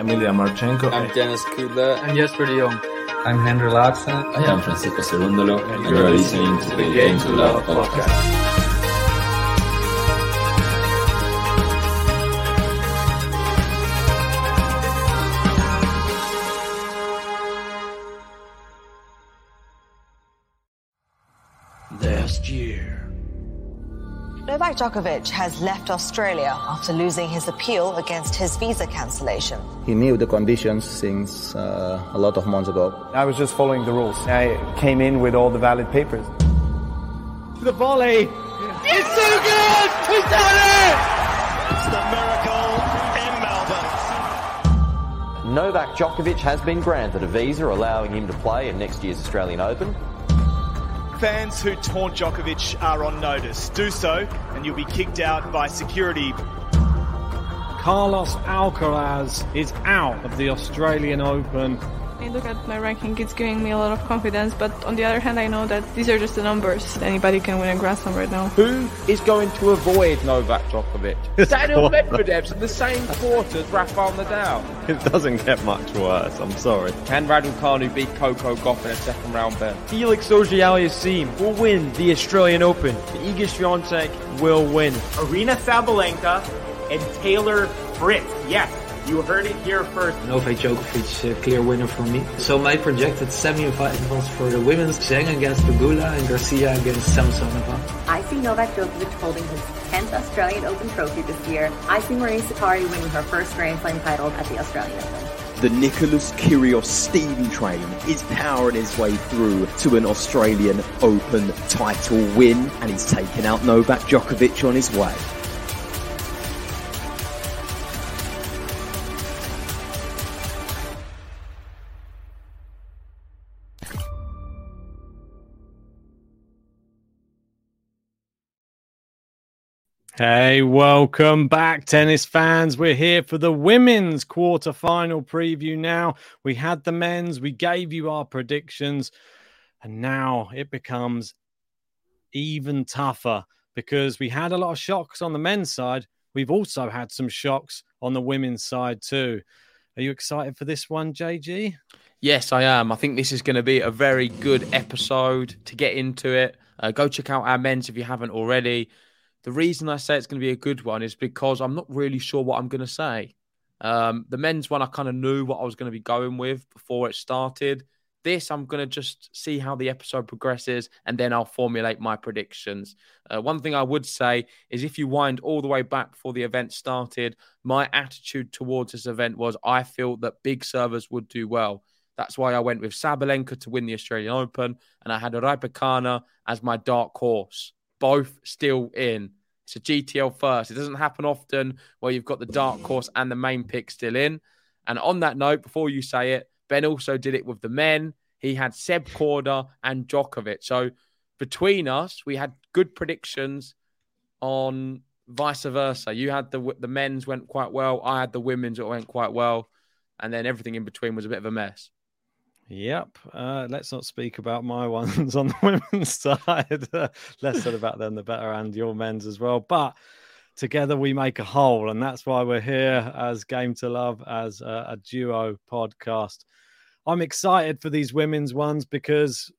I'm Ilya Marchenko. I'm Denis Kudla. I'm Jesper de Jong. I'm Henry Laaksen. I am Francisco Cerundolo, and you are listening to the Game to Love podcast. Last year. Novak Djokovic has left Australia after losing his appeal against his visa cancellation. He knew the conditions since uh, a lot of months ago. I was just following the rules. I came in with all the valid papers. The volley! It's so good! He's done it! It's the miracle in Melbourne. Novak Djokovic has been granted a visa allowing him to play in next year's Australian Open. Fans who taunt Djokovic are on notice. Do so, and you'll be kicked out by security. Carlos Alcaraz is out of the Australian Open. I look at my ranking, it's giving me a lot of confidence, but on the other hand, I know that these are just the numbers. Anybody can win a Grand Slam right now. Who is going to avoid Novak Djokovic? Daniil Medvedev's in the same quarter as Rafael Nadal. It doesn't get much worse, I'm sorry. Can Raducanu beat Coco Gauff in a second round bet? Felix Auger-Aliassime will win the Australian Open. Iga Swiatek will win. Aryna Sabalenka and Taylor Fritz. Yes, you heard it here first. Novak Djokovic, a clear winner for me. So my projected semi-finals for the women's, Zheng against Pegula and Garcia against Samsonova. I see Novak Djokovic holding his 10th Australian Open trophy this year. I see Maria Sakkari winning her first Grand Slam title at the Australian Open. The Nicholas Kyrgios steam train is powering his way through to an Australian Open title win and he's taken out Novak Djokovic on his way. Hey, welcome back, tennis fans. We're here for the women's quarter-final preview now. We had the men's, we gave you our predictions, and now it becomes even tougher because we had a lot of shocks on the men's side. We've also had some shocks on the women's side too. Are you excited for this one, JG? Yes, I am. I think this is going to be a very good episode to get into it. Uh, go check out our men's if you haven't already. The reason I say it's going to be a good one is because I'm not really sure what I'm going to say. Um, the men's one, I kind of knew what I was going to be going with before it started. This, I'm going to just see how the episode progresses and then I'll formulate my predictions. Uh, one thing I would say is if you wind all the way back before the event started, my attitude towards this event was I feel that big servers would do well. That's why I went with Sabalenka to win the Australian Open and I had Raducanu as my dark horse both still in. It's a GTL first. It doesn't happen often where you've got the dark horse and the main pick still in. And on that note, before you say it, Ben also did it with the men. He had Seb Korda and Djokovic. So between us, we had good predictions on vice versa. You had the the men's went quite well. I had the women's that went quite well, and then everything in between was a bit of a mess. Yep. Uh, let's not speak about my ones on the women's side. Uh, less said about them, the better, and your men's as well. But together we make a whole, and that's why we're here as Game to Love, as a, a duo podcast. I'm excited for these women's ones because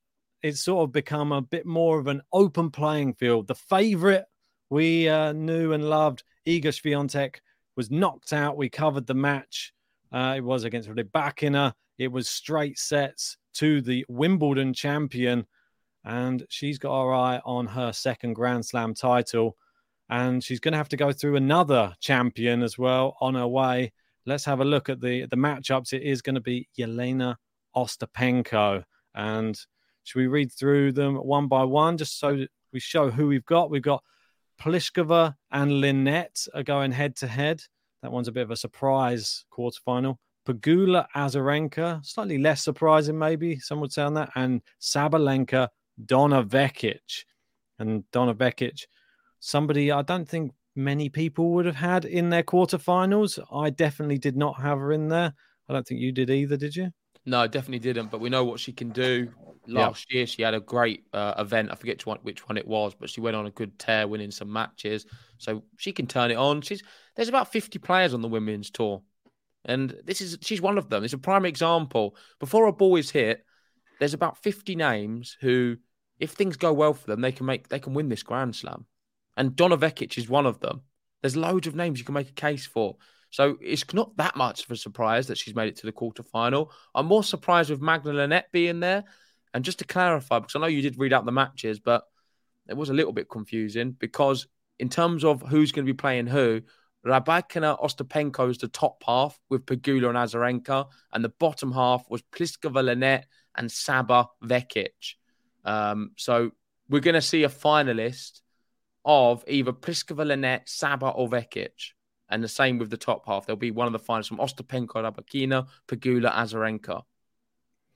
it's sort of become a bit more of an open playing field. The favorite we uh, knew and loved, Iga Swiatek, was knocked out. We covered the match. Uh, it was against Rybakina. It was straight sets to the Wimbledon champion, and she's got her eye on her second Grand Slam title. And she's going to have to go through another champion as well on her way. Let's have a look at the the matchups. It is going to be Jelena Ostapenko, and should we read through them one by one just so we show who we've got? We've got Pliskova and Linette are going head to head. That one's a bit of a surprise quarterfinal. Pegula Azarenka, slightly less surprising, maybe some would say on that, and Sabalenka Donna Vekic. And Donna Vekic, somebody I don't think many people would have had in their quarterfinals. I definitely did not have her in there. I don't think you did either, did you? No, definitely didn't. But we know what she can do. Last yeah. year, she had a great uh, event. I forget which one, which one it was, but she went on a good tear, winning some matches. So she can turn it on. She's there's about 50 players on the women's tour, and this is she's one of them. It's a prime example. Before a ball is hit, there's about 50 names who, if things go well for them, they can make they can win this Grand Slam. And Donna Vekic is one of them. There's loads of names you can make a case for. So it's not that much of a surprise that she's made it to the quarterfinal. I'm more surprised with Magda Linette being there. And just to clarify, because I know you did read out the matches, but it was a little bit confusing because in terms of who's going to be playing who, Rybakina Ostapenko is the top half with Pegula and Azarenka, and the bottom half was Pliskova Linette and Saba Vekic. Um, so we're going to see a finalist of either Pliskova Linette, Saba, or Vekic. And the same with the top half. There'll be one of the finalists from Ostapenko, Rybakina, Pegula, Azarenka.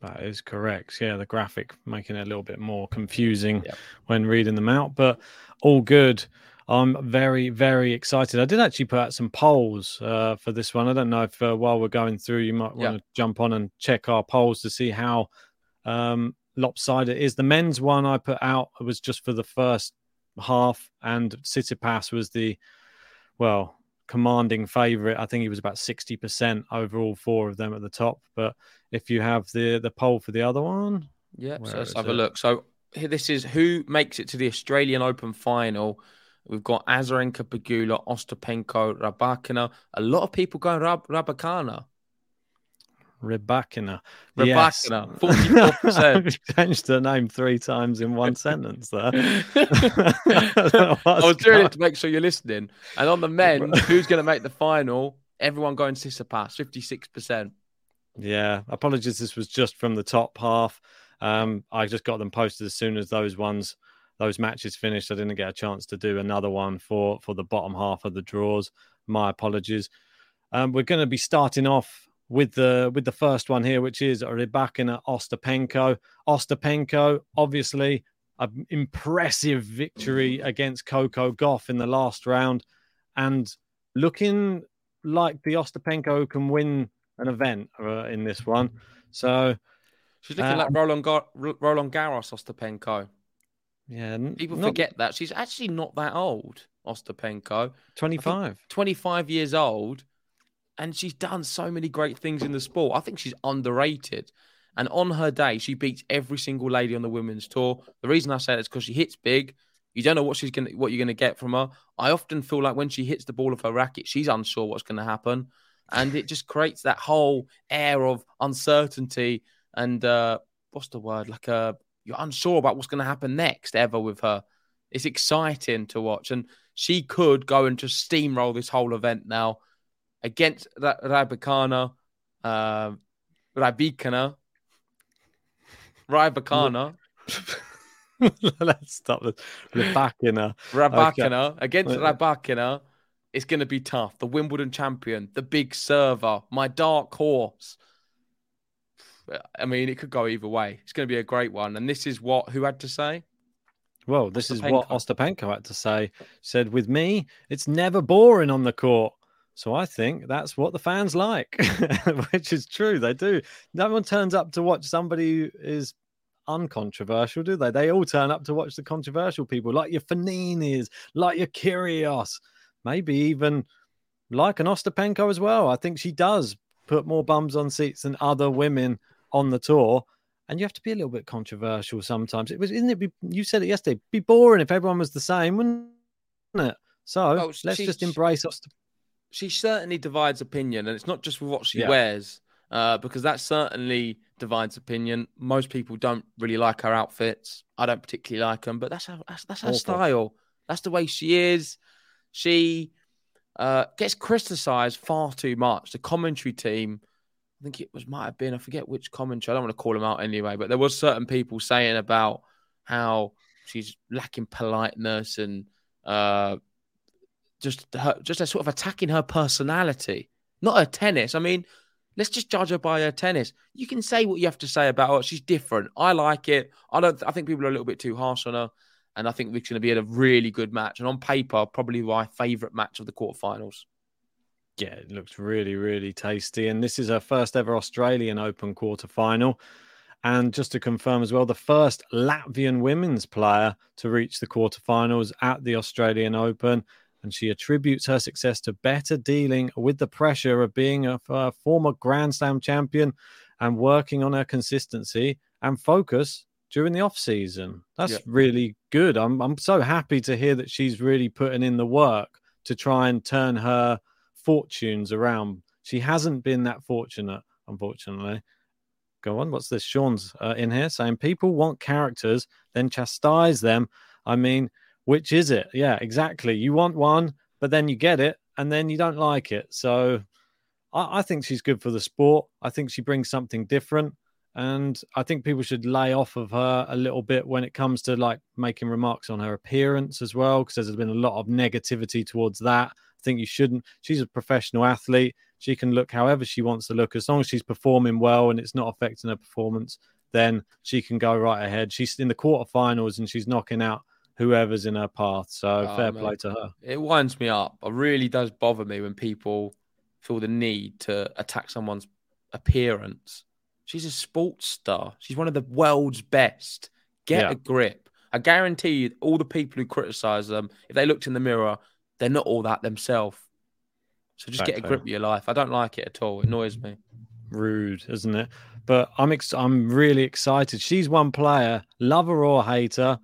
That is correct. Yeah, the graphic making it a little bit more confusing yep. when reading them out, but all good. I'm very, very excited. I did actually put out some polls uh, for this one. I don't know if uh, while we're going through, you might want to jump on and check our polls to see how um, lopsided it is. The men's one I put out was just for the first half, and Tsitsipas was the well commanding favorite. I think he was about sixty percent over all four of them at the top. But if you have the the poll for the other one, yeah, so let's have it? a look. So this is who makes it to the Australian Open final. We've got Azarenka, Pegula, Ostapenko, Rybakina. A lot of people going Rab- Rybakina. Rybakina. Rybakina, forty-four percent. Changed the name three times in one sentence. There, I, I was doing going. it to make sure you're listening. And on the men, who's going to make the final? Everyone going fifty-six percent. Yeah, apologies. This was just from the top half. Um, I just got them posted as soon as those ones, those matches finished. I didn't get a chance to do another one for for the bottom half of the draws. My apologies. Um, we're going to be starting off with the with the first one here, which is a Rybakina Ostapenko. Ostapenko, obviously, an impressive victory against Coco Gauff in the last round, and looking like the Ostapenko can win an event uh, in this one. So she's looking like Roland, Gar- Roland Garros Ostapenko. Yeah, people not... forget that she's actually not that old. Ostapenko, twenty five. Twenty five years old and she's done so many great things in the sport. I think she's underrated. And on her day, she beats every single lady on the women's tour. The reason I say that is because she hits big. You don't know what she's gonna what you're gonna get from her. I often feel like when she hits the ball of her racket, she's unsure what's gonna happen. And it just creates that whole air of uncertainty and uh what's the word? Like uh you're unsure about what's gonna happen next ever with her. It's exciting to watch. And she could go and just steamroll this whole event now against R- Rybakana, uh. Let's stop this. Rybakina. Rybakina okay. against Rybakina. It's going to be tough. The Wimbledon champion, the big server, my dark horse. I mean, it could go either way. It's going to be a great one. And this is what who had to say? Well, this Ostapenko. is what Ostapenko had to say. Said, with me, it's never boring on the court. So I think that's what the fans like, which is true. They do. No one turns up to watch somebody who is uncontroversial, do they? They all turn up to watch the controversial people, like your Fogninis, like your Kyrgios, maybe even like an Ostapenko as well. I think she does put more bums on seats than other women on the tour. And you have to be a little bit controversial sometimes. It was, isn't it? Be, you said it yesterday. Be boring if everyone was the same, wouldn't it? So oh, let's just embrace Ostapenko she certainly divides opinion, and it's not just with what she yeah. wears, uh, because that certainly divides opinion. Most people don't really like her outfits. I don't particularly like them, but that's her, that's, that's her Awful. style. That's the way she is. She uh, gets criticised far too much. The commentary team, think it was might have been, I forget which commentary. I don't want to call them out anyway, but there was certain people saying about how she's lacking politeness and uh, just her, just a sort of attacking her personality, not her tennis. I mean, let's just judge her by her tennis. You can say what you have to say about her. She's different. I like it. I don't. I think people are a little bit too harsh on her, and I think we're going to be a really good match. And on paper, probably my favourite match of the quarterfinals. Yeah, it looks really, really tasty. And this is her first ever Australian Open quarterfinal. And just to confirm as well, the first Latvian women's player to reach the quarterfinals at the Australian Open. And she attributes her success to better dealing with the pressure of being a, a former Grand Slam champion and working on her consistency and focus during the off season. That's yeah. really good. I'm I'm so happy to hear that she's really putting in the work to try and turn her fortunes around. She hasn't been that fortunate, unfortunately. Go on. What's this? Sean's uh, in here saying people want characters, then chastise them. I mean, which is it? Yeah, exactly. You want one, but then you get it, and then you don't like it. So I, I think she's good for the sport. I think she brings something different. And I think people should lay off of her a little bit when it comes to like making remarks on her appearance as well, because there's been a lot of negativity towards that think you shouldn't. She's a professional athlete. She can look however she wants to look. As long as she's performing well and it's not affecting her performance, then she can go right ahead. She's in the quarterfinals and she's knocking out whoever's in her path. So oh, fair man. play to her. It winds me up. It really does bother me when people feel the need to attack someone's appearance. She's a sports star. She's one of the world's best. Get yeah. a grip. I guarantee you, all the people who criticize them, if they looked in the mirror, they're not all that themselves. So just get a grip of your life. I don't like it at all. It annoys me. Rude, isn't it? But I'm ex- I'm really excited. She's one player, lover or hater.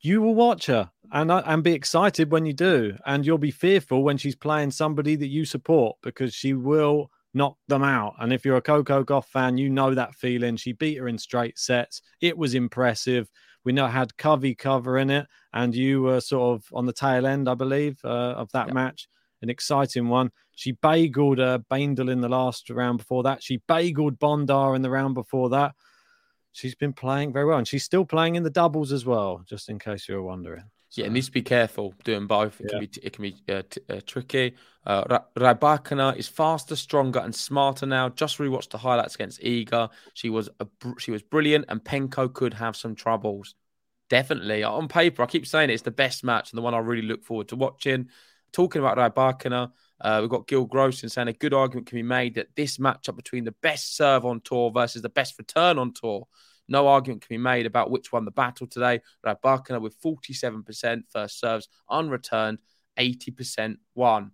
You will watch her and uh, and be excited when you do, and you'll be fearful when she's playing somebody that you support because she will knock them out. And if you're a Coco Gauff fan, you know that feeling. She beat her in straight sets. It was impressive. We know had Covey cover in it, and you were sort of on the tail end, I believe, uh, of that match. An exciting one. She bageled uh, Baindl in the last round before that. She bageled Bondar in the round before that. She's been playing very well, and she's still playing in the doubles as well. Just in case you were wondering. So. Yeah, needs to be careful doing both. It yeah. can be it can be uh, t- uh, tricky. Uh, is faster, stronger, and smarter now. Just rewatched the highlights against Iga. She was a, she was brilliant, and Penko could have some troubles. Definitely on paper, I keep saying it, it's the best match and the one I really look forward to watching. Talking about Rybakina, uh, we've got Gill Gross and saying a good argument can be made that this matchup between the best serve on tour versus the best return on tour no argument can be made about which won the battle today. Rybakina with 47% first serves unreturned, 80% won.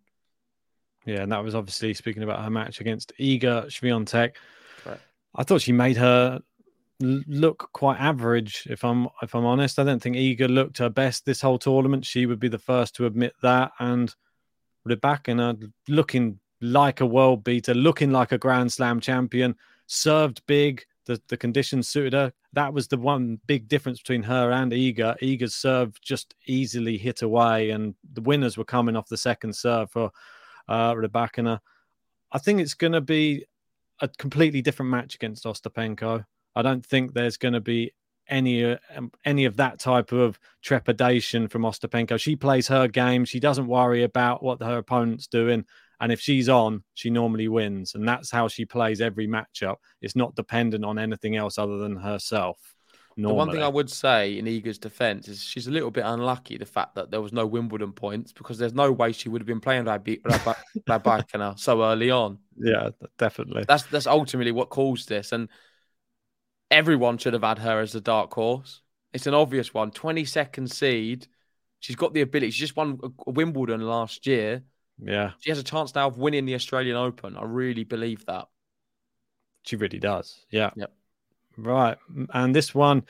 Yeah, and that was obviously speaking about her match against Iga Swiatek. I thought she made her look quite average. If I'm if I'm honest, I don't think Iga looked her best this whole tournament. She would be the first to admit that. And Rybakina looking like a world beater, looking like a Grand Slam champion, served big, the, the conditions suited her. That was the one big difference between her and Iga. Iga's serve just easily hit away, and the winners were coming off the second serve for uh, Rybakina. I think it's going to be a completely different match against Ostapenko. I don't think there's going to be any um, any of that type of trepidation from Ostapenko. She plays her game. She doesn't worry about what her opponent's doing. And if she's on, she normally wins. And that's how she plays every matchup. It's not dependent on anything else other than herself. Normally. The one thing I would say in Iga's defense is she's a little bit unlucky the fact that there was no Wimbledon points because there's no way she would have been playing Rybakina uh, so early on. Yeah, definitely. That's that's ultimately what caused this, and everyone should have had her as a dark horse. It's an obvious one. Twenty second seed. She's got the ability. She just won Wimbledon last year. Yeah. She has a chance now of winning the Australian Open. I really believe that. She really does. Yeah. Yep. Right. And this one,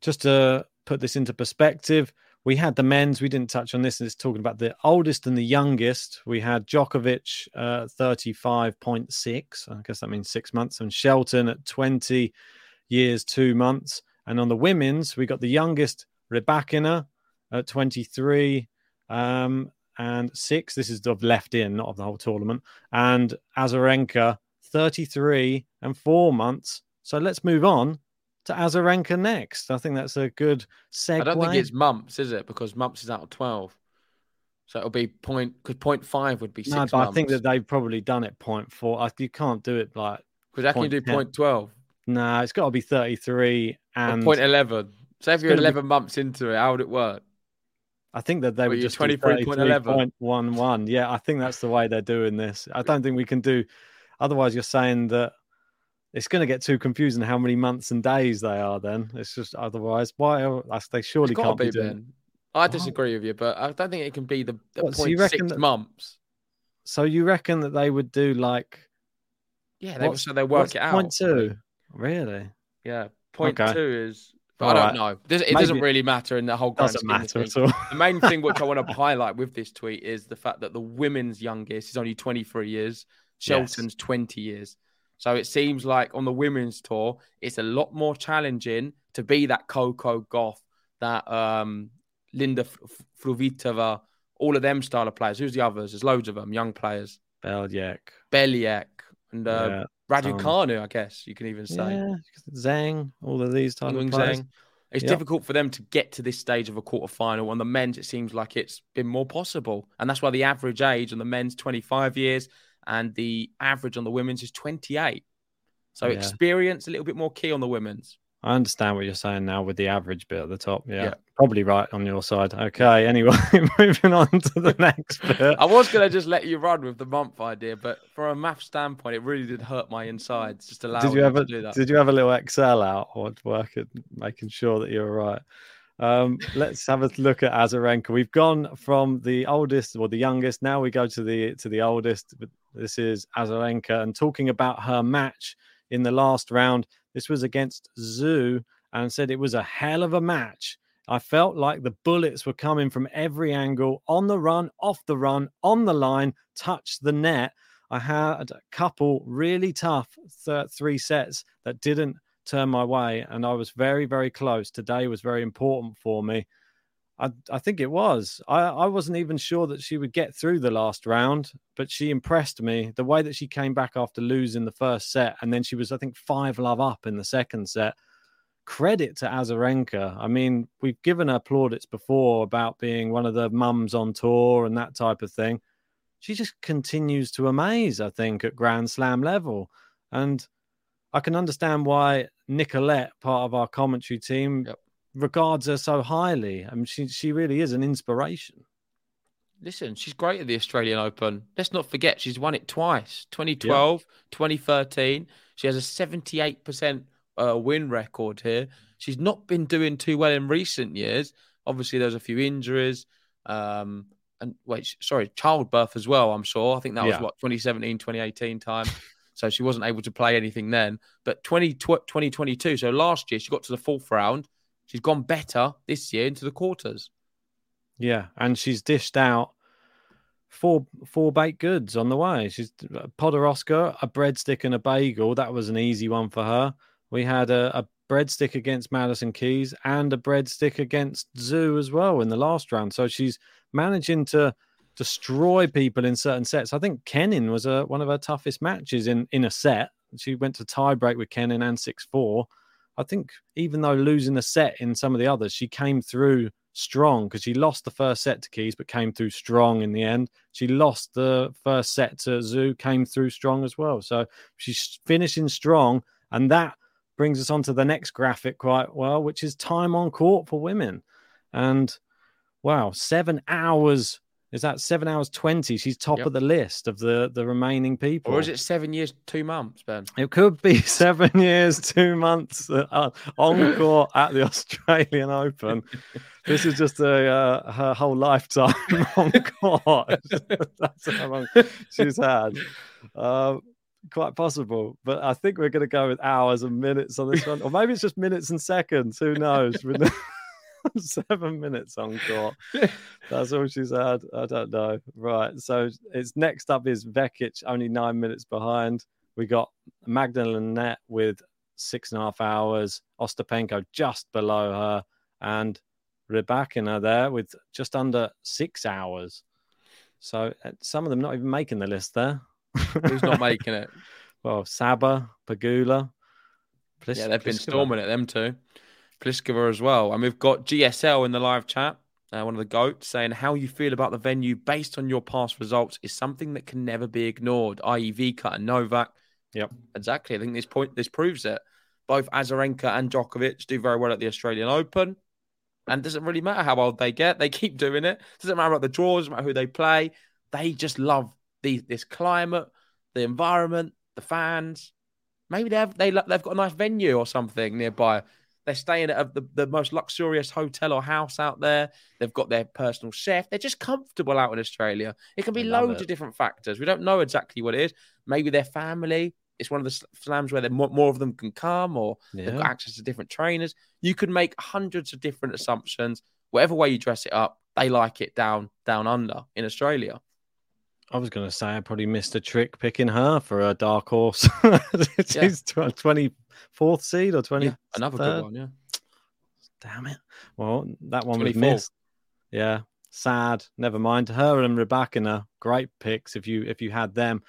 just to put this into perspective, we had the men's. We didn't touch on this. And it's talking about the oldest and the youngest. We had Djokovic, uh, 35.6. I guess that means six months. And Shelton at 20 years, two months. And on the women's, we got the youngest, Rybakina, at 23. Um, and six. This is of left in, not of the whole tournament. And Azarenka, 33 and four months. So let's move on to Azarenka next. I think that's a good segue. I don't think it's Mumps, is it? Because Mumps is out of 12. So it'll be point because point five would be six No, but months. I think that they've probably done it point four. I, you can't do it like because how can you do 10. point twelve No, it's got to be thirty-three or and point eleven? So if you're gonna be- eleven months into it, how would it work? I think that they would just do 23.11. Yeah, I think that's the way they're doing this. I don't think we can do. Otherwise, you're saying that it's going to get too confusing how many months and days they are. Then it's just otherwise. Why? They surely can't be be doing. Ben. I disagree with you, but I don't think it can be the, the What, so point you reckon six that- months. So you reckon that they would do like? Yeah, they, what's- so they work it out. Point two, really? Yeah, point Okay. two is. But All I don't right. know. It doesn't really matter in the whole. Doesn't matter at all. The main thing which I want to highlight with this tweet is the fact that the women's youngest is only 23 years. Shelton's 20 years. So it seems like on the women's tour, it's a lot more challenging to be that Coco Gauff, that um, Linda F- F- all of them style of players. Who's the others? There's loads of them, young players. Belyak. Beliak and uh, Yeah, Radu um, I guess you can even say. Yeah, Zheng, all of these type of players. Zheng. It's Yep. difficult for them to get to this stage of a quarter final. On the men's, it seems like it's been more possible. And that's why the average age on the men's 25 years and the average on the women's is 28. So Yeah. experience a little bit more key on the women's. I understand what you're saying now with the average bit at the top. Yeah, Yeah. probably right on your side. Okay, anyway, moving on to the next bit. I was going to just let you run with the month idea, but from a math standpoint, it really did hurt my insides just allowing did you have to a do that. Did you have a little Excel out or work at making sure that you're right? Um, let's have a look at Azarenka. We've gone from the oldest or the youngest. Now we go to the to the oldest. This is Azarenka, and talking about her match in the last round. This was against Zhu, and said it was a hell of a match. I felt like the bullets were coming from every angle, on the run, off the run, on the line, touched the net. I had a couple really tough th- three sets that didn't turn my way, and I was very, very close. Today was very important for me. I, I think it was. I, I wasn't even sure that she would get through the last round, but she impressed me. The way that she came back after losing the first set, and then she was, I think, five love up in the second set. Credit to Azarenka. I mean, we've given her plaudits before about being one of the mums on tour and that type of thing she just continues to amaze, I think, at Grand Slam level. And I can understand why Nicolette, part of our commentary team, regards her so highly. I mean, she, she really is an inspiration. Listen, she's great at the Australian Open. Let's not forget she's won it twice 2012, 2013. She has a 78% uh, win record here. She's not been doing too well in recent years. Obviously, there's a few injuries. Um, and wait, sorry, childbirth as well, I'm sure. I think that was what 2017, 2018 time. so she wasn't able to play anything then. But 20, tw- 2022, so last year she got to the fourth round. She's gone better this year into the quarters. Yeah, and she's dished out four four baked goods on the way. She's a Podoroska, a breadstick, and a bagel. That was an easy one for her. We had a, a breadstick against Madison Keys and a breadstick against Zhu as well in the last round. So she's managing to destroy people in certain sets. I think Kenin was a, one of her toughest matches in in a set. She went to tiebreak with Kenin and six four. I think even though losing a set in some of the others, she came through strong because she lost the first set to Keys, but came through strong in the end. She lost the first set to Zhu, came through strong as well. So she's finishing strong, and that brings us on to the next graphic quite well, which is time on court for women. And wow, seven hours. Is that seven hours twenty? She's top Yep. of the list of the the remaining people. Or is it seven years, two months, Ben? It could be seven years, two months uh, on court at the Australian Open. This is just a uh, her whole lifetime on court. That's how long she's had. Um, quite possible, but I think we're going to go with hours and minutes on this one, or maybe it's just minutes and seconds. Who knows? Seven minutes on court. That's all she's had. I don't know. Right. So it's next up is Vekic, only nine minutes behind. We got Magda Linette with six and a half hours. Ostapenko just below her, and Rybakina there with just under six hours. So uh, some of them not even making the list there. Who's not making it? Well, Saba, Pegula. yeah, they've been Pliskova. storming at them too. Pliskova as well. And we've got GSL in the live chat. uh, one of the goats, saying how you feel about the venue based on your past results is something that can never be ignored. I.e., Vika and Novak. Yep, exactly. I think this point this proves it. Both Azarenka and Djokovic do very well at the Australian Open, and it doesn't really matter how old they get; they keep doing it. Doesn't matter about the draws, doesn't matter who they play. They just love the, this climate, the environment, the fans. Maybe they have they they've got a nice venue or something nearby. They're staying at the, the most luxurious hotel or house out there. They've got their personal chef. They're just comfortable out in Australia. It can be loads it. of different factors. We don't know exactly what it is. Maybe their family. It's one of the slams where more, more of them can come, or they've got access to different trainers. You could make hundreds of different assumptions. Whatever way you dress it up, they like it down down under in Australia. I was going to say I probably missed a trick picking her for a dark horse. She's twenty fourth seed or twenty. Yeah, another good one. Yeah. Damn it. Well, that one 24. missed. Yeah, sad. Never mind. Her and Rebecca, great picks if you if you had them.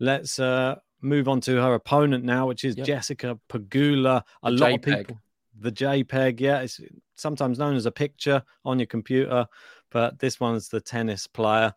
Let's uh move on to her opponent now, which is Yep. Jessica Pegula. A The lot of people. The JPEG, yeah, it's sometimes known as a picture on your computer, but this one's the tennis player,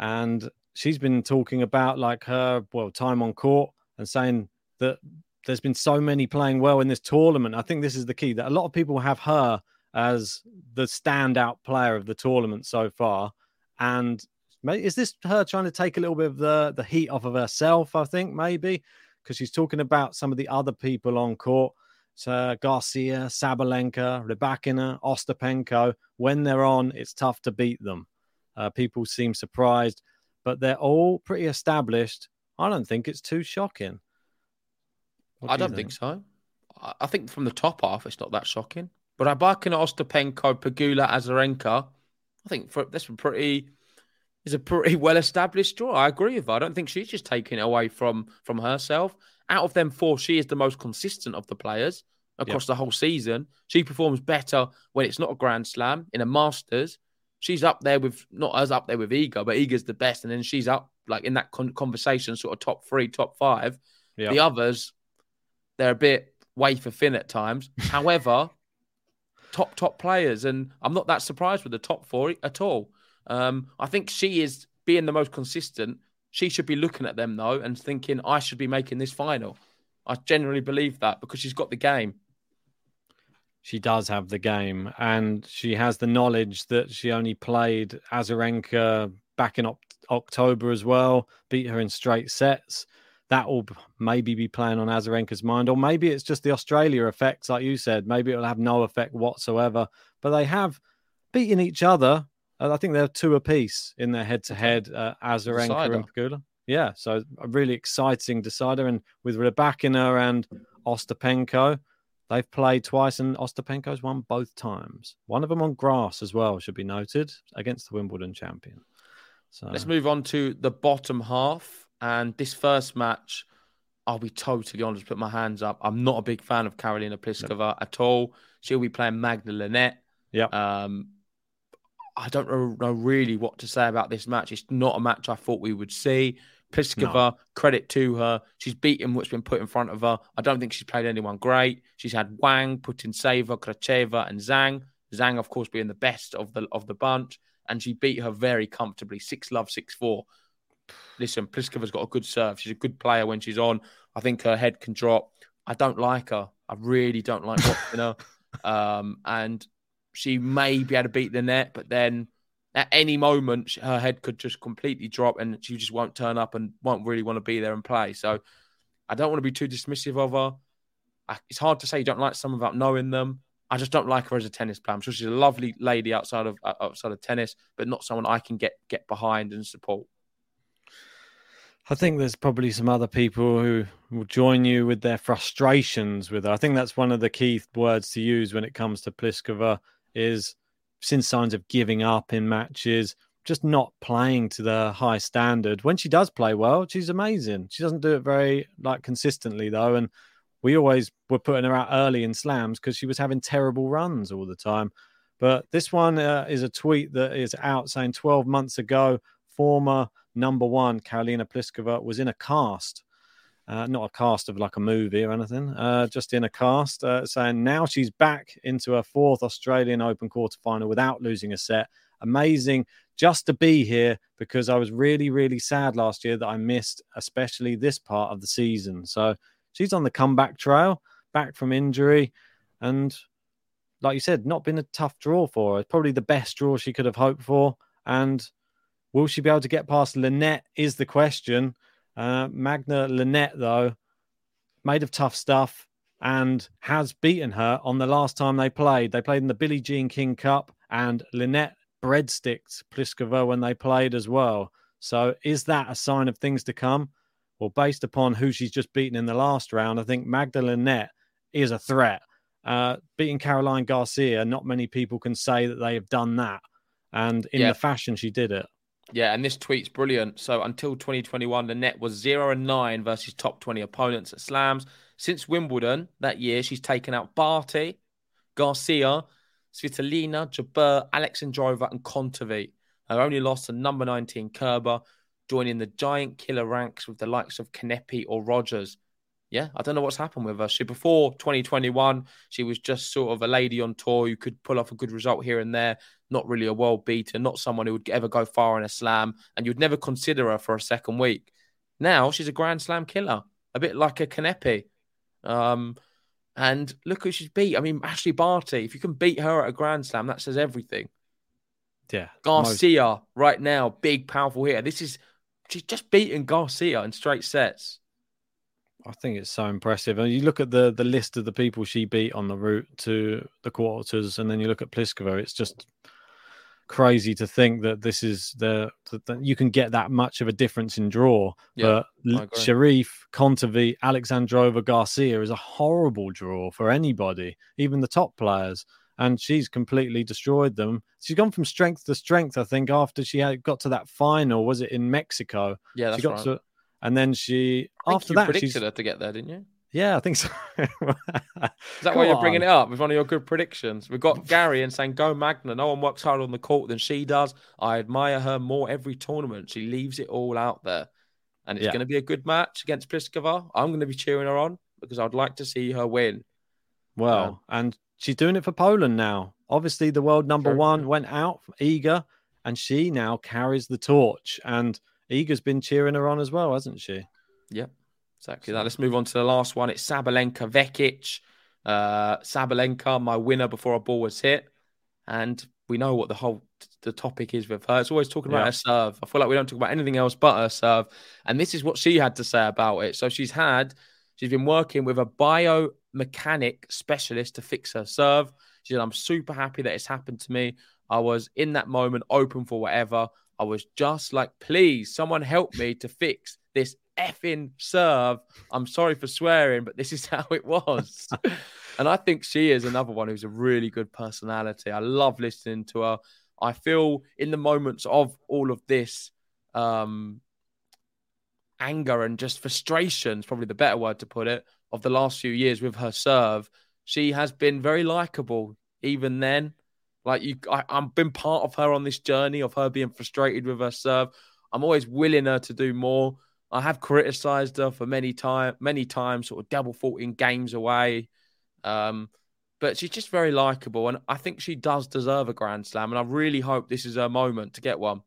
and she's been talking about like her well time on court and saying that there's been so many playing well in this tournament. I think this is the key that a lot of people have her as the standout player of the tournament so far. And is this her trying to take a little bit of the, the heat off of herself? I think maybe because she's talking about some of the other people on court. So Garcia, Sabalenka, Rybakina, Ostapenko. When they're on, it's tough to beat them. Uh, people seem surprised, but they're all pretty established. I don't think it's too shocking. What I do don't think? so. I think from the top half, it's not that shocking. But Rybakina, Ostapenko, Pegula, Azarenka, I think for this one pretty is a pretty well established draw. I agree with her. I don't think she's just taking it away from from herself. Out of them four, she is the most consistent of the players across the whole season. She performs better when it's not a Grand Slam in a Masters. She's up there with not as up there with Iga, but Iga's the best, and then she's up like in that con- conversation, sort of top three, top five. Yeah. The others, they're a bit wafer thin at times. However, top top players, and I'm not that surprised with the top four at all. Um, I think she is being the most consistent. She should be looking at them though and thinking, I should be making this final. I generally believe that because she's got the game. She does have the game, and she has the knowledge that she only played Azarenka back in Oct- October as well, beat her in straight sets. That will maybe be playing on Azarenka's mind, or maybe it's just the Australia effects, like you said. Maybe it'll have no effect whatsoever. But they have beaten each other. Uh, I think they're two apiece in their head-to-head, uh, Azarenka Decider. and Pegula. Yeah, so a really exciting decider, and with Rybakina and Ostapenko, They've played twice, and Ostapenko's won both times. One of them on grass as well, should be noted, against the Wimbledon champion. So Let's move on to the bottom half. And this first match, I'll be totally honest, put my hands up. I'm not a big fan of Karolina Pliskova at all. She'll be playing Magda Linette. Yeah. Um, I don't know really what to say about this match. It's not a match I thought we would see. Pliskova, credit to her. She's beaten what's been put in front of her. I don't think she's played anyone great. She's had Wang, Putintseva, Gracheva, and Zhang. Zhang, of course, being the best of the of the bunch, and she beat her very comfortably, six love, six four. Listen, Pliskova's got a good serve. She's a good player when she's on. I think her head can drop. I don't like her. I really don't like watching her. Um, and she may be able to beat Linette, but then at any moment her head could just completely drop and she just won't turn up and won't really want to be there and play. So I don't want to be too dismissive of her. I, it's hard to say you don't like some without knowing them. I just don't like her as a tennis player. I'm sure she's a lovely lady outside of uh, outside of tennis, but not someone I can get get behind and support. I think there's probably some other people who will join you with their frustrations with her. I think that's one of the key words to use when it comes to Pliskova is since signs of giving up in matches, just not playing to the high standard. When she does play well, she's amazing. She doesn't do it very like consistently though, and we always were putting her out early in slams because she was having terrible runs all the time. But this one uh, is a tweet that is out saying 12 months ago, former number one Karolina Pliskova was in a cast uh, not a cast of like a movie or anything, uh, just in a cast, uh, saying now she's back into her fourth Australian Open quarterfinal without losing a set. Amazing just to be here because I was really, really sad last year that I missed, especially this part of the season. So she's on the comeback trail, back from injury, and like you said, not been a tough draw for her. Probably the best draw she could have hoped for. And will she be able to get past Linette? Is the question. Uh, Magda Linette, though, made of tough stuff and has beaten her on the last time they played. They played in the Billie Jean King Cup, and Linette breadsticked Pliskova when they played as well. So, is that a sign of things to come? Well, based upon who she's just beaten in the last round, I think Magda Linette is a threat. Uh, beating Caroline Garcia, not many people can say that they have done that. And in Yeah. the fashion she did it. Yeah, and this tweet's brilliant. So until 2021, Linette was 0 and 9 versus top 20 opponents at slams. Since Wimbledon that year, she's taken out Barty, Garcia, Svitolina, Jabeur, Alexandrova, and Kontaveit. Her only loss to number 19 Kerber, joining the giant killer ranks with the likes of Kanepi or Rogers. Yeah, I don't know what's happened with her. She before 2021, she was just sort of a lady on tour who could pull off a good result here and there. Not really a world beater, not someone who would ever go far in a slam, and you'd never consider her for a second week. Now she's a Grand Slam killer, a bit like a Kanepi. Um, and look who she's beat. I mean, Ashleigh Barty. If you can beat her at a Grand Slam, that says everything. Yeah. Garcia right now, big powerful hitter. This is she's just beaten Garcia in straight sets. I think it's so impressive. And you look at the the list of the people she beat on the route to the quarters, and then you look at Pliskova. It's just crazy to think that this is the that, you can get that much of a difference in draw. Yeah, but Sherif, Kontaveit, Alexandrova, Garcia is a horrible draw for anybody, even the top players. And she's completely destroyed them. She's gone from strength to strength. I think after she had got to that final, was it in Mexico? Yeah, that's she got right. to, and then she after that predicted she's her to get there, didn't you? yeah, I think so. Is that why you're bringing it up with one of your good predictions? We've got Gary and saying, Go Magda. No one works harder on the court than she does. I admire her more every tournament. She leaves it all out there. And it's Yeah. going to be a good match against Pliskova. I'm going to be cheering her on because I'd like to see her win. Well, um, and she's doing it for Poland now. Obviously, the world number Sure. one went out, Iga, and she now carries the torch. And Iga's been cheering her on as well, hasn't she? Yep, exactly that. Let's move on to the last one. It's Sabalenka Vekic. Uh, Sabalenka, my winner before a ball was hit. And we know what the whole the topic is with her. It's always talking about Yeah. her serve. I feel like we don't talk about anything else but her serve. And this is what she had to say about it. So she's had, she's been working with a biomechanic specialist to fix her serve. She said, I'm super happy that it's happened to me. I was in that moment open for whatever. I was just like, please, someone help me to fix this effing serve. I'm sorry for swearing, but this is how it was. and I think she is another one who's a really good personality. I love listening to her. I feel in the moments of all of this um, anger and just frustration is probably the better word to put it of the last few years with her serve. She has been very likable even then. Like you, I, I've been part of her on this journey of her being frustrated with her serve. I'm always willing her to do more. I have criticised her for many time, many times, sort of double faulting games away. Um, but she's just very likable, and I think she does deserve a Grand Slam. And I really hope this is her moment to get one.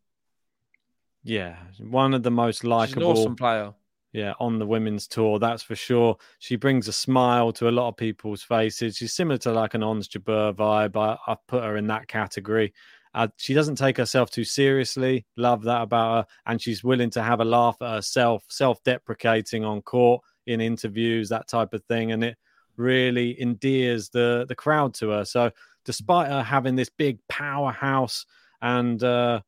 Yeah, one of the most likable. awesome player. Yeah, on the women's tour, that's for sure. She brings a smile to a lot of people's faces. She's similar to like an Ons Jabeur vibe. I, I put her in that category. Uh, she doesn't take herself too seriously. Love that about her. And she's willing to have a laugh at herself, self deprecating on court, in interviews, that type of thing. And it really endears the, the crowd to her. So, despite her having this big powerhouse and uh,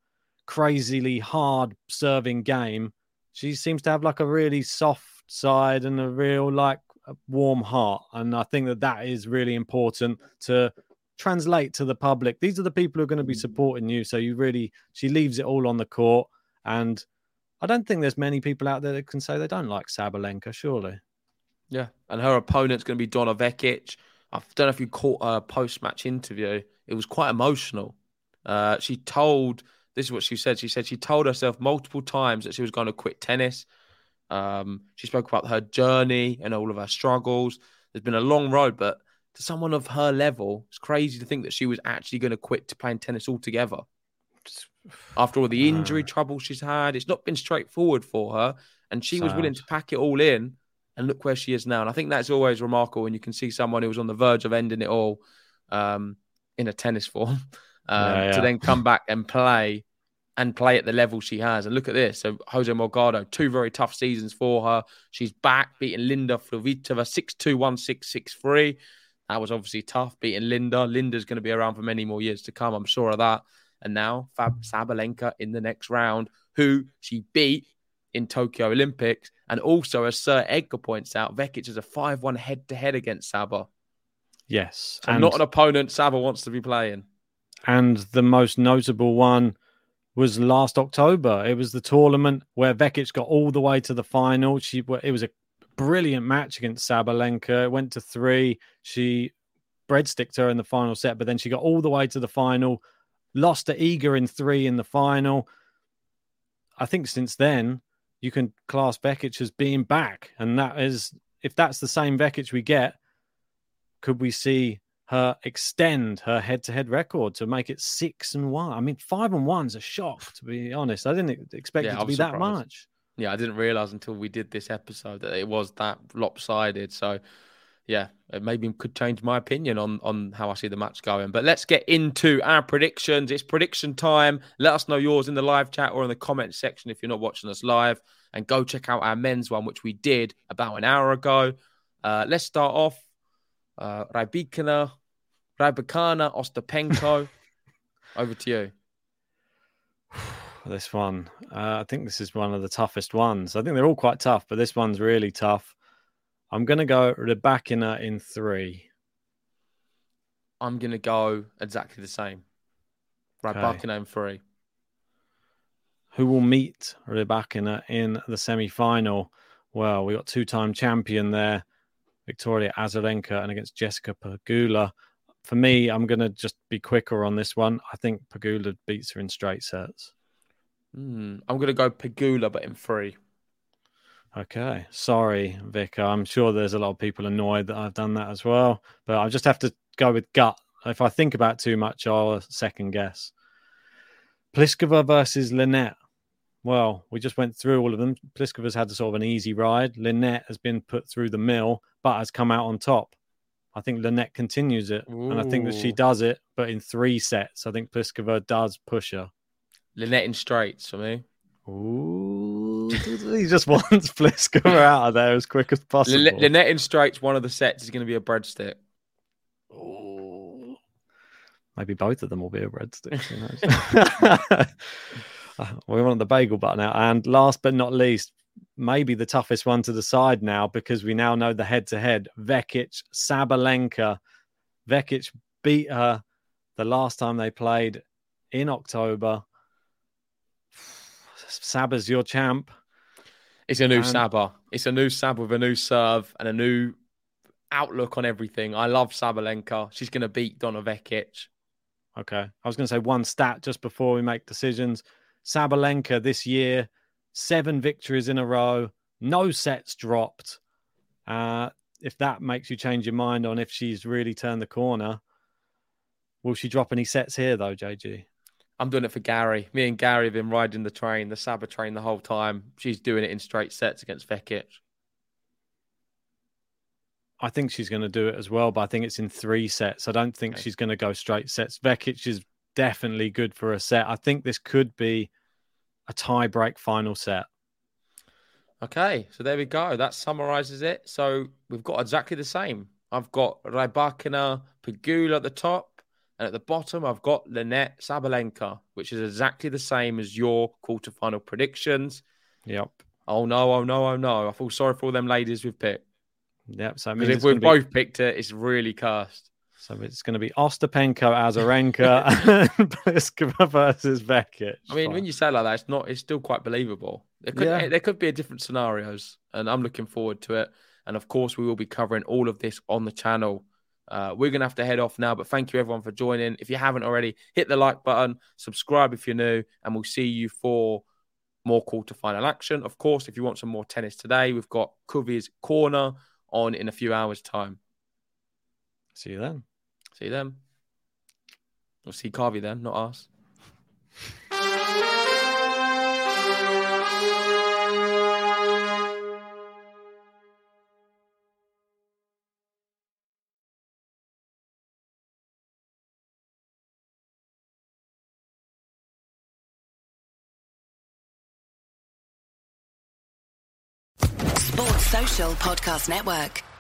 crazily hard serving game, she seems to have like a really soft side and a real like warm heart and i think that that is really important to translate to the public these are the people who are going to be supporting you so you really she leaves it all on the court and i don't think there's many people out there that can say they don't like sabalenka surely Yeah, and her opponent's going to be Donna Vekic. I don't know if you caught her post-match interview. It was quite emotional. Uh, she told this is what she said. She said she told herself multiple times that she was going to quit tennis. Um, she spoke about her journey and all of her struggles. There's been a long road, but to someone of her level, it's crazy to think that she was actually going to quit to playing tennis altogether. After all the injury trouble she's had, it's not been straightforward for her, and she was willing to pack it all in. And look where she is now. And I think that's always remarkable when you can see someone who was on the verge of ending it all um, in a tennis form um, Yeah, to then come back and play and play at the level she has. And look at this. So Jose Morgado, two very tough seasons for her. She's back beating Linda Fruhvirtova 6-2, 1-6, 6-3. That was obviously tough beating Linda. Linda's going to be around for many more years to come. I'm sure of that. And now Fab Sabalenka in the next round, who she beat in Tokyo Olympics. And also, as Sir Edgar points out, Vekic is a 5-1 head-to-head against Saba. Yes. So not an opponent Saba wants to be playing. And the most notable one was last October. It was the tournament where Vekic got all the way to the final. She it was a brilliant match against Sabalenka. It went to three. She breadsticked her in the final set, but then she got all the way to the final. Lost to Iga in three in the final. I think since then you can class Vekic as being back, and that is if that's the same Vekic we get, could we see her extend her head-to-head record to make it six and one? I mean, five and one's a shock, to be honest. I didn't expect Yeah, it to be was that much. Yeah, I didn't realize until we did this episode that it was that lopsided. So, yeah, it maybe could change my opinion on on how I see the match going. But let's get into our predictions. It's prediction time. Let us know yours in the live chat or in the comment section if you're not watching us live, and go check out our men's one, which we did about an hour ago. Uh, let's start off. Uh, Rybikina, Rybakana, Ostapenko. Over to you. This one, uh, I think this is one of the toughest ones. I think they're all quite tough, but this one's really tough. I'm going to go Rybakina in three. I'm gonna go exactly the same. Okay. In three. Who will meet Rybakina in the semi-final? Well, we got two-time champion there, Victoria Azarenka, and against Jessica Pegula. For me, I'm going to just be quicker on this one. I think Pegula beats her in straight sets. Hmm, I'm gonna go Pegula, but in three. Okay. Sorry, Vic. I'm sure there's a lot of people annoyed that I've done that as well. But I just have to go with gut. If I think about too much, I'll second guess. Pliskova versus Linette. Well, we just went through all of them. Pliskova's had a sort of an easy ride. Linette has been put through the mill, but has come out on top. I think Linette continues it. And I think that she does it, but in three sets. I think Pliskova does push her. Linette in straights for me. Ooh, he just wants Pliskova out of there as quick as possible. Linette, Linette in straights, one of the sets is going to be a breadstick. Ooh. Maybe both of them will be a breadstick. we want the bagel button out. And last but not least, maybe the toughest one to decide now because we now know the head to head. Vekic, Sabalenka. Vekic beat her the last time they played in October. Saba's your champ. It's a new And- Saba. It's a new Saba with a new serve and a new outlook on everything. I love Sabalenka. She's going to beat Donna Vekic. Okay. I was going to say one stat just before we make decisions. Sabalenka this year, seven victories in a row, no sets dropped. Uh, if that makes you change your mind on if she's really turned the corner, will she drop any sets here, though, JG? I'm doing it for Gary. Me and Gary have been riding the train, the Saba train, the whole time. She's doing it in straight sets against Vekic. I think she's going to do it as well, but I think it's in three sets. I don't think she's going to go straight sets. Vekic is definitely good for a set. I think this could be a tie break final set. Okay, so there we go. That summarizes it. So we've got exactly the same. I've got Rybakina, Pegula at the top, and at the bottom I've got Linette Sabalenka, which is exactly the same as your quarterfinal predictions. Yep. Oh no, oh no, oh no. I feel sorry for all them ladies we've picked. Yep. So I mean, if we've be- both picked it, it's really cursed. So it's going to be Ostapenko, Azarenka, and Pliskova versus Vekic. I mean, when you say like that, it's not. It's still quite believable. There could Yeah. there could be a different scenarios, and I'm looking forward to it. And of course, we will be covering all of this on the channel. Uh, we're gonna have to head off now, but thank you everyone for joining. If you haven't already, hit the like button, subscribe if you're new, and we'll see you for more quarterfinal action. Of course, if you want some more tennis today, we've got Covey's Corner on in a few hours' time. See you then. See you then. We'll see Carvey then, not us. Sports Social Podcast Network.